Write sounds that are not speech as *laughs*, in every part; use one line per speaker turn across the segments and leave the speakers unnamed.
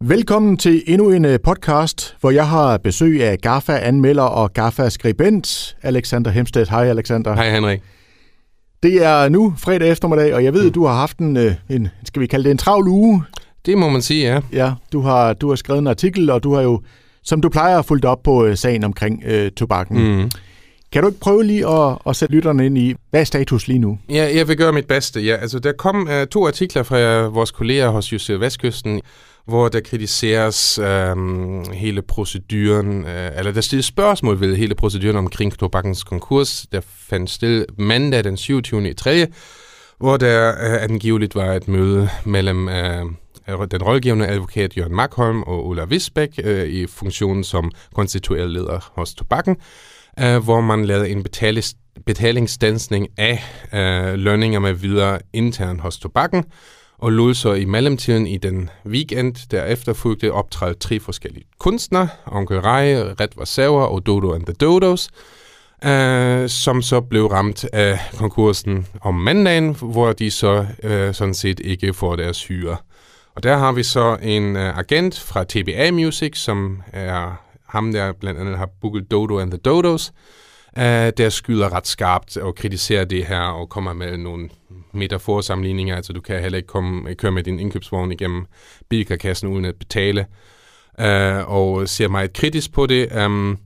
Velkommen til endnu en øh, podcast, hvor jeg har besøg af GAFA-anmelder og GAFA-skribent Alexander Hemstedt. Hej Alexander.
Hej Henrik.
Det er nu fredag eftermiddag, og jeg ved, at du har haft en, øh, en, skal vi kalde det en travl uge?
Det må man sige, ja.
Ja, du har, du har skrevet en artikel, og du har jo, som du plejer, fulgt op på øh, sagen omkring øh, tobakken. Mm. Kan du ikke prøve lige at, at sætte lytterne ind i, hvad er status lige nu?
Ja, jeg vil gøre mit bedste. Ja, altså, der kom uh, to artikler fra vores kolleger hos Jussi Vestkysten, hvor der kritiseres øh, hele proceduren, øh, eller der stilles spørgsmål ved hele proceduren omkring tobakkens konkurs, der fandt sted mandag den 27. i 3., hvor der øh, angiveligt var et møde mellem øh, den rådgivende advokat Jørgen Markholm og Ulla Visbæk øh, i funktionen som konstitueret leder hos tobakken, øh, hvor man lavede en betalingsdansning af øh, lønninger med videre internt hos tobakken, og lod så i mellemtiden i den weekend der efterfulgte optræde tre forskellige kunstnere, Onkel Rej, Red Varsauer og Dodo and the Dodos, øh, som så blev ramt af konkursen om mandagen, hvor de så øh, sådan set ikke får deres hyre. Og der har vi så en øh, agent fra TBA Music, som er ham, der blandt andet har booket Dodo and the Dodos, øh, der skyder ret skarpt og kritiserer det her og kommer med nogle metaforsammenligninger. Altså du kan heller ikke komme, køre med din indkøbsvogn igennem bilkarkassen uden at betale. Øh, og ser meget kritisk på det. Um,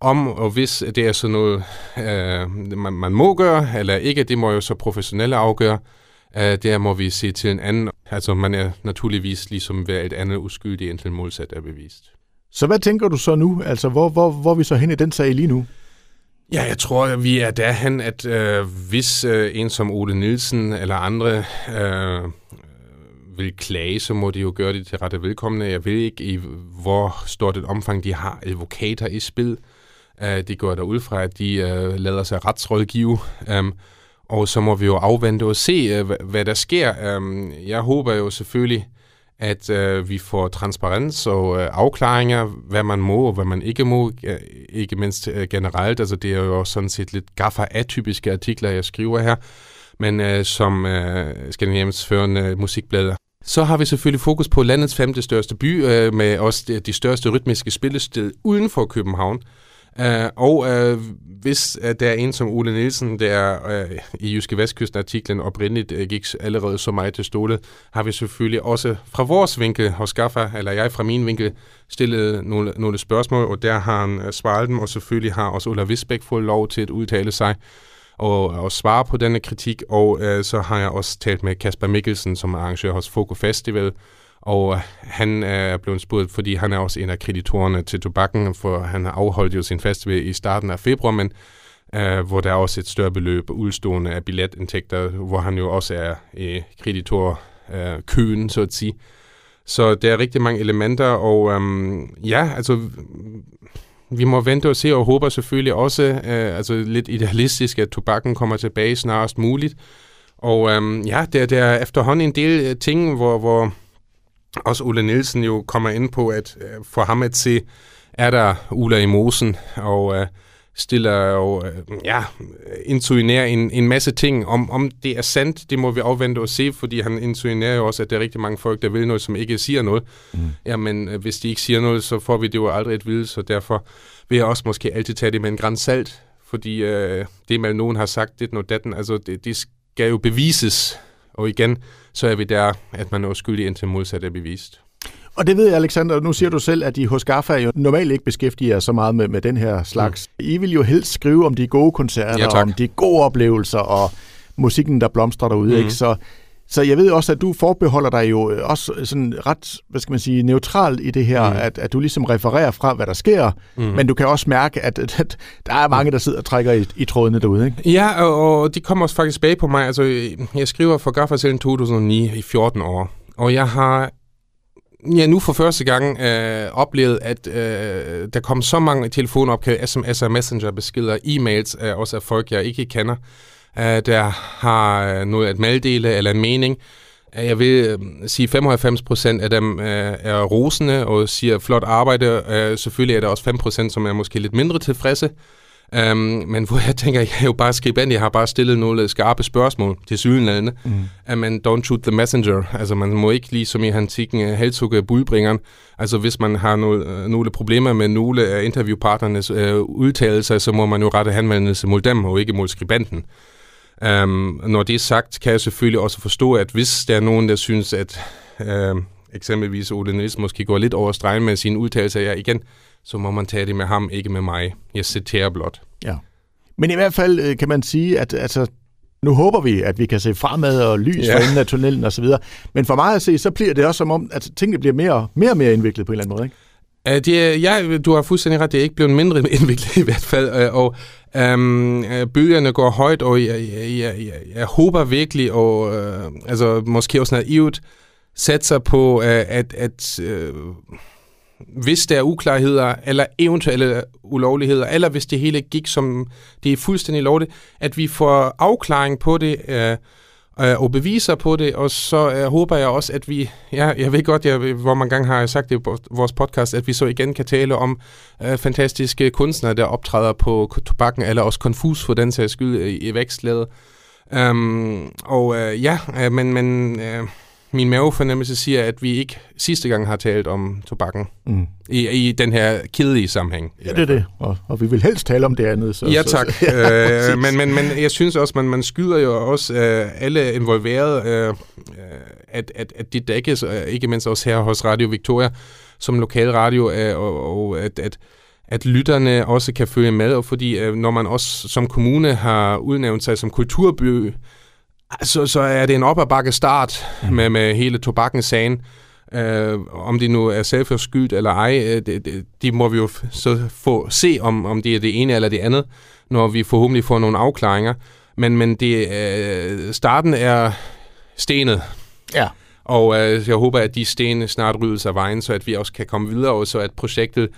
om og hvis det er sådan noget, uh, man, man må gøre, eller ikke, det må jo så professionelle afgøre. Uh, der må vi se til en anden. Altså man er naturligvis ligesom hver et andet uskyldig indtil modsat er bevist.
Så hvad tænker du så nu? Altså hvor, hvor, hvor er vi så hen i den sag lige nu?
Ja, jeg tror, at vi er derhen, at øh, hvis øh, en som Ole Nielsen eller andre øh, vil klage, så må de jo gøre det til rette velkomne. Jeg ved ikke, i hvor stort et omfang de har advokater i spil. Uh, de går derud fra, at de uh, lader sig retsrådgive. Um, og så må vi jo afvente og se, uh, hvad der sker. Um, jeg håber jo selvfølgelig, at øh, vi får transparens og øh, afklaringer, hvad man må og hvad man ikke må, øh, ikke mindst øh, generelt. Altså det er jo sådan set lidt gaffa-atypiske artikler, jeg skriver her, men øh, som øh, Skandinaviens førende musikblad. Så har vi selvfølgelig fokus på landets femte største by, øh, med også de, de største rytmiske spillested uden for København. Uh, og uh, hvis uh, der er en som Ole Nielsen, der uh, i Jyske Vestkysten-artiklen oprindeligt uh, gik allerede så meget til stole, har vi selvfølgelig også fra vores vinkel hos Gaffa, eller jeg fra min vinkel, stillet nogle, nogle spørgsmål, og der har han uh, svaret dem, og selvfølgelig har også Ulla Visbæk fået lov til at udtale sig og, og svare på denne kritik, og uh, så har jeg også talt med Kasper Mikkelsen, som er arrangør hos Foco Festival, og øh, han øh, er blevet spurgt, fordi han er også en af kreditorerne til tobakken, for han har afholdt jo sin festival i starten af februar, men øh, hvor der er også et større beløb udstående af billetindtægter, hvor han jo også er i kreditor øh, køen, så at sige. Så der er rigtig mange elementer, og øhm, ja, altså vi må vente og se, og håber selvfølgelig også, øh, altså lidt idealistisk, at tobakken kommer tilbage snarest muligt. Og øhm, ja, der, der er efterhånden en del øh, ting, hvor, hvor også Ulla Nielsen jo kommer ind på, at øh, for ham at se, er der Ulla i mosen, og øh, stiller og øh, ja, intuinerer en, en masse ting. Om, om det er sandt, det må vi afvente og se, fordi han intuinerer jo også, at der er rigtig mange folk, der vil noget, som ikke siger noget. Mm. Jamen, øh, hvis de ikke siger noget, så får vi det jo aldrig et vide, så derfor vil jeg også måske altid tage det med en græn salt, fordi øh, det med, nogen har sagt, det er noget datten, altså det, det skal jo bevises, og igen, så er vi der, at man er uskyldig indtil modsat er bevist.
Og det ved jeg, Alexander, nu siger du selv, at I hos GAFA jo normalt ikke beskæftiger jer så meget med, med den her slags. Mm. I vil jo helst skrive om de gode koncerter, ja, om de gode oplevelser, og musikken, der blomstrer derude. Mm. Ikke? Så så jeg ved også, at du forbeholder dig jo øh, også sådan ret, hvad skal man sige, neutralt i det her, mm. at, at du ligesom refererer fra, hvad der sker, mm. men du kan også mærke, at, at, at der er mange, der sidder og trækker i, i trådene derude, ikke?
Ja, og, og de kommer også faktisk bag på mig. Altså, jeg skriver for Gaffa siden 2009 i 14 år, og jeg har ja, nu for første gang øh, oplevet, at øh, der kom så mange telefonopkald, sms'er, messengerbeskeder, e-mails, øh, også af folk, jeg ikke kender, øh, der har øh, noget at meddele eller en mening. Øh, jeg vil øh, sige, 95 procent af dem øh, er rosende og siger flot arbejde. Øh, selvfølgelig er der også 5 procent, som er måske lidt mindre tilfredse. Um, men hvor jeg tænker, jeg er jo bare skribent, jeg har bare stillet nogle skarpe spørgsmål til sygelandene. Mm. Men don't shoot the messenger. Altså man må ikke lige som i antikken halshugge budbringeren. Altså hvis man har no, uh, nogle problemer med nogle af interviewpartnernes uh, udtalelser, så må man jo rette henvendelse mod dem og ikke mod skribenten. Um, når det er sagt, kan jeg selvfølgelig også forstå, at hvis der er nogen, der synes, at uh, eksempelvis Ole Niels måske går lidt over stregen med sine udtalelser, ja igen, så må man tage det med ham, ikke med mig. Jeg citerer blot.
Ja. Men i hvert fald øh, kan man sige, at altså, nu håber vi, at vi kan se fremad og lys ja. for enden af tunnelen osv. Men for mig at se, så bliver det også som om, at tingene bliver mere mere, mere indviklet på en eller anden måde, ikke?
Øh, det er, ja, du har fuldstændig ret. Det er ikke blevet mindre indviklet i hvert fald. Øh, og øhm, øh, bølgerne går højt, og jeg, jeg, jeg, jeg, jeg håber virkelig, og øh, altså, måske også naivt, satser på, øh, at, at øh, hvis der er uklarheder, eller eventuelle ulovligheder, eller hvis det hele gik som det er fuldstændig lovligt, at vi får afklaring på det, øh, øh, og beviser på det, og så øh, håber jeg også, at vi, ja, jeg ved godt, jeg, hvor mange gange har jeg sagt det i vores podcast, at vi så igen kan tale om øh, fantastiske kunstnere, der optræder på tobakken, eller også konfus for den sags skyld øh, i, i vækstlaget. Um, og øh, ja, øh, men, men øh, min mavefornemmelse siger, at vi ikke sidste gang har talt om tobakken mm. i, i den her kedelige sammenhæng.
Ja, det er det. Og, og vi vil helst tale om det andet.
Så, ja, tak. Så, *laughs* ja, øh, men, men, men jeg synes også, man, man skyder jo også øh, alle involverede, øh, at, at, at det dækkes, øh, ikke mindst også her hos Radio Victoria, som lokal radio, øh, og, og at, at at lytterne også kan følge med, og fordi øh, når man også som kommune har udnævnt sig som kulturby, så, så er det en op ad bakke start mm. med, med hele tobakken-sagen. Uh, om det nu er selvforskyldt eller ej, uh, det, det, de må vi jo så få se, om, om det er det ene eller det andet, når vi forhåbentlig får nogle afklaringer. Men, men det, uh, starten er stenet.
Ja.
Og uh, jeg håber, at de sten snart ryddes af vejen, så at vi også kan komme videre, og så at projektet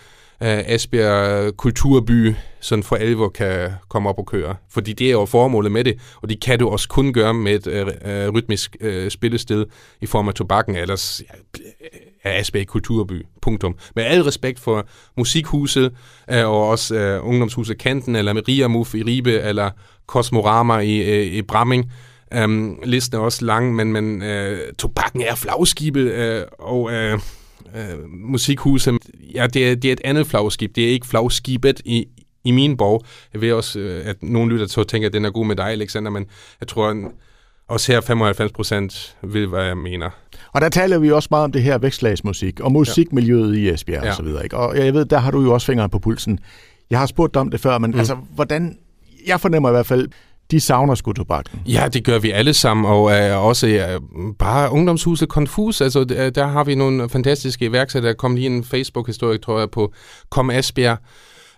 Esbjerg Kulturby sådan for alvor kan komme op og køre. Fordi det er jo formålet med det, og det kan du også kun gøre med et øh, øh, rytmisk øh, spillested i form af tobakken, ellers ja, er Esbjerg Kulturby. Punktum. Med al respekt for musikhuset, øh, og også øh, ungdomshuset Kanten, eller med i Ribe, eller Kosmorama i, øh, i Bramming. Um, listen er også lang, men, men uh, tobakken er flagskibet, uh, og uh, uh, musikhuset, ja, det er, det er et andet flagskib. Det er ikke flagskibet i, i min bog. Jeg ved også, øh, at nogle lytter til tænker, at den er god med dig, Alexander, men jeg tror, at også her 95 procent vil, hvad jeg mener.
Og der taler vi også meget om det her vækstlagsmusik, og musikmiljøet ja. i Esbjerg ja. og så videre. Ikke? Og jeg ved, der har du jo også fingeren på pulsen. Jeg har spurgt dig om det før, men mm. altså, hvordan... Jeg fornemmer i hvert fald, de savner sgu tobakken.
Ja, det gør vi alle sammen, og uh, også uh, bare ungdomshuset Konfus. Altså, der, øh, der har vi nogle fantastiske iværksættere. Der kom lige en Facebook-historie, tror jeg, på Kom Asbjerg,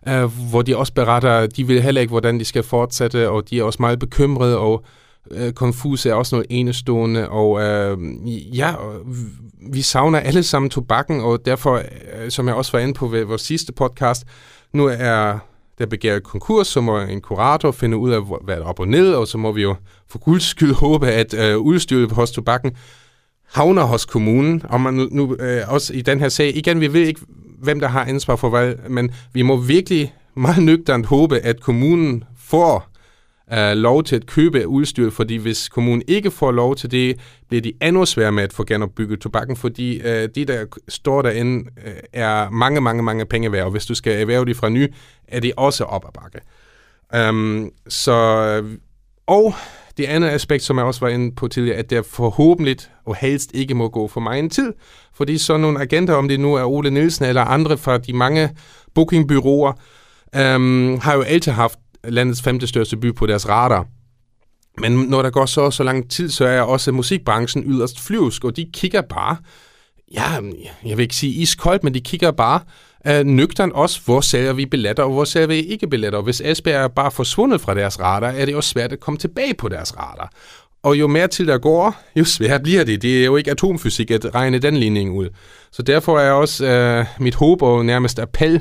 øh, hvor de også beretter, de vil heller ikke, hvordan de skal fortsætte, og de er også meget bekymrede, og øh, konfuse er også noget enestående, og øh, ja, vi savner alle sammen tobakken, og derfor, øh, som jeg også var inde på ved vores sidste podcast, nu er der begærer konkurs, så må en kurator finde ud af, hvad der er op og ned, og så må vi jo for guds skyld *laughs* håbe, at øh, udstyret hos tobakken havner hos kommunen, og man nu, nu øh, også i den her sag, igen, vi ved ikke, hvem der har ansvar for hvad, men vi må virkelig meget nøgternt håbe, at kommunen får uh, lov til at købe udstyr, fordi hvis kommunen ikke får lov til det, bliver de endnu sværere med at få genopbygget tobakken, fordi uh, de, der står derinde, uh, er mange, mange, mange penge værd, og hvis du skal erhverve det fra ny, er det også op ad bakke. Um, så, og det andet aspekt, som jeg også var inde på tidligere, at der forhåbentlig og helst ikke må gå for meget tid, fordi sådan nogle agenter, om det nu er Ole Nielsen eller andre fra de mange bookingbyråer, øhm, har jo altid haft landets femte største by på deres radar. Men når der går så så lang tid, så er også musikbranchen yderst flyvsk, og de kigger bare, ja, jeg vil ikke sige iskoldt, men de kigger bare øh, uh, nøgteren også, hvor sælger vi billetter, og hvor sælger vi ikke billetter. Og hvis Esbjerg er bare forsvundet fra deres radar, er det jo svært at komme tilbage på deres radar. Og jo mere tid der går, jo sværere bliver det. Det er jo ikke atomfysik at regne den ligning ud. Så derfor er også uh, mit håb og nærmest appel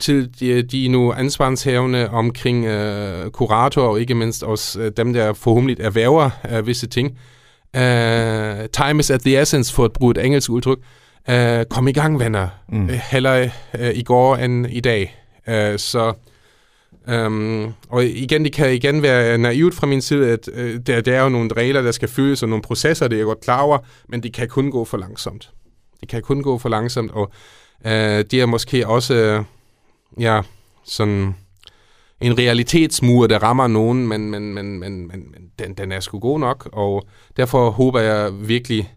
til de, de nu ansvarshavende omkring uh, kurator og ikke mindst også uh, dem, der forhåbentlig erhverver uh, visse ting. Uh, time is at the essence, for at bruge et engelsk udtryk. Uh, kom i gang, venner. Mm. Uh, heller uh, i går end i dag. Uh, så Um, og igen, det kan igen være naivt fra min side, at uh, der, der er jo nogle regler, der skal følges, og nogle processer, det er jeg godt klar over, men det kan kun gå for langsomt. Det kan kun gå for langsomt, og uh, det er måske også, ja, sådan en realitetsmur, der rammer nogen, men, men, men, men, men den, den er sgu god nok, og derfor håber jeg virkelig,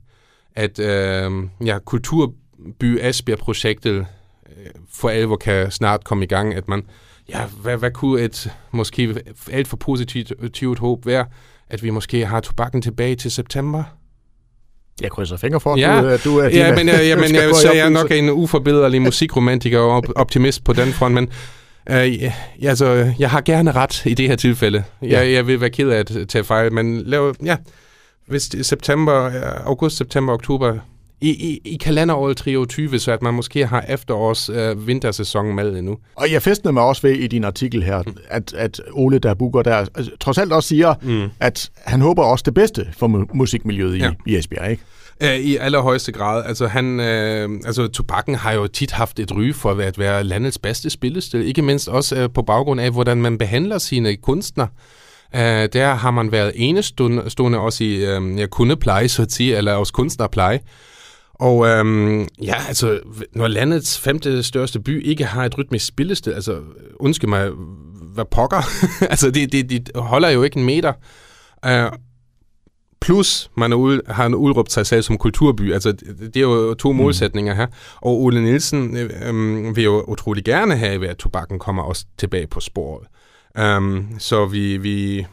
at øh, ja, Kulturby Esbjerg-projektet øh, for alvor kan snart komme i gang, at man ja, hvad, hvad kunne et måske alt for positivt øh, håb være, at vi måske har tobakken tilbage til september?
Jeg krydser fingre for, ja. du, du er
ja, men, ja, *laughs* men jeg, så jeg er nok en uforbederlig musikromantiker og optimist på den front, men øh, ja, altså, jeg har gerne ret i det her tilfælde. Jeg, ja. jeg vil være ked af at tage fejl, men lav, ja, hvis september, august, september, oktober, i, i, i kalenderåret 23, så at man måske har efterårs øh, vintersæson med endnu.
Og jeg festnede mig også ved i din artikel her, mm. at, at Ole der der altså, trods alt også siger, mm. at han håber også det bedste for mu- musikmiljøet ja. i, i Esbjerg, ikke?
I allerhøjeste grad. Altså, han, øh, altså, tobakken har jo tit haft et ry for at være landets bedste spillestil. Ikke mindst også øh, på baggrund af, hvordan man behandler sine kunstnere. Uh, der har man været enestående også i øh, ja, kundepleje, så at sige, eller også kunstnerpleje. Og øhm, ja, altså, når landets femte største by ikke har et rytmisk spillested, altså, undskyld mig, hvad pokker? *laughs* altså, de, de, de holder jo ikke en meter. Uh, plus, man er ude, har en udråbt sig selv som kulturby. Altså, det er jo to mm. målsætninger her. Og Ole Nielsen øh, øh, vil jo utrolig gerne have, at tobakken kommer også tilbage på sporet. Um, så vi, vi,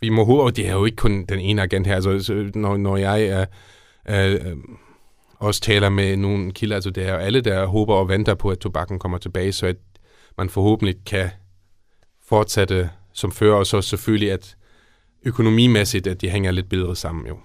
vi må håbe, og det er jo ikke kun den ene agent her. Altså, når, når jeg er... Øh, også taler med nogle kilder, altså det er alle, der håber og venter på, at tobakken kommer tilbage, så at man forhåbentlig kan fortsætte som før, og så selvfølgelig, at økonomimæssigt, at de hænger lidt bedre sammen jo.